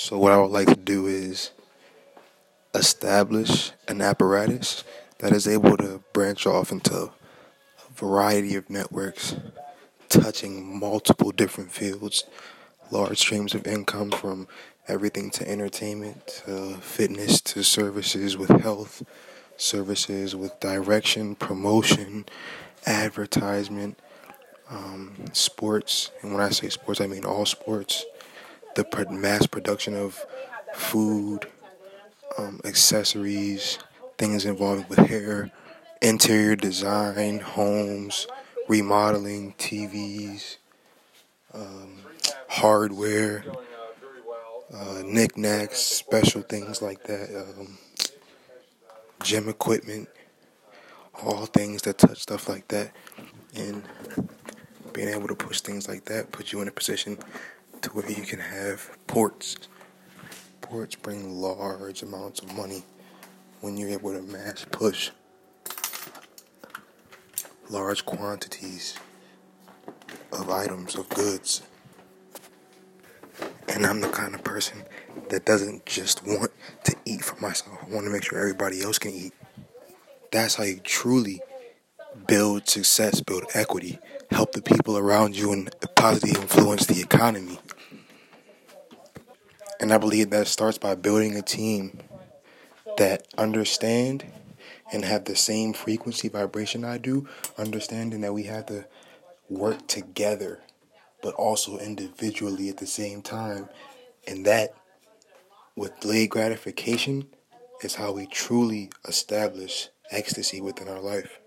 So, what I would like to do is establish an apparatus that is able to branch off into a variety of networks touching multiple different fields, large streams of income from everything to entertainment, to fitness, to services with health, services with direction, promotion, advertisement, um, sports. And when I say sports, I mean all sports. The mass production of food, um, accessories, things involving with hair, interior design, homes, remodeling, TVs, um, hardware, uh, knickknacks, special things like that, um, gym equipment, all things that touch stuff like that, and being able to push things like that puts you in a position to where you can have ports. Ports bring large amounts of money when you're able to mass push large quantities of items, of goods. And I'm the kind of person that doesn't just want to eat for myself. I want to make sure everybody else can eat. That's how you truly build success, build equity, help the people around you, and positively influence the economy. And I believe that starts by building a team that understand and have the same frequency vibration I do, understanding that we have to work together, but also individually at the same time. And that, with delayed gratification, is how we truly establish ecstasy within our life.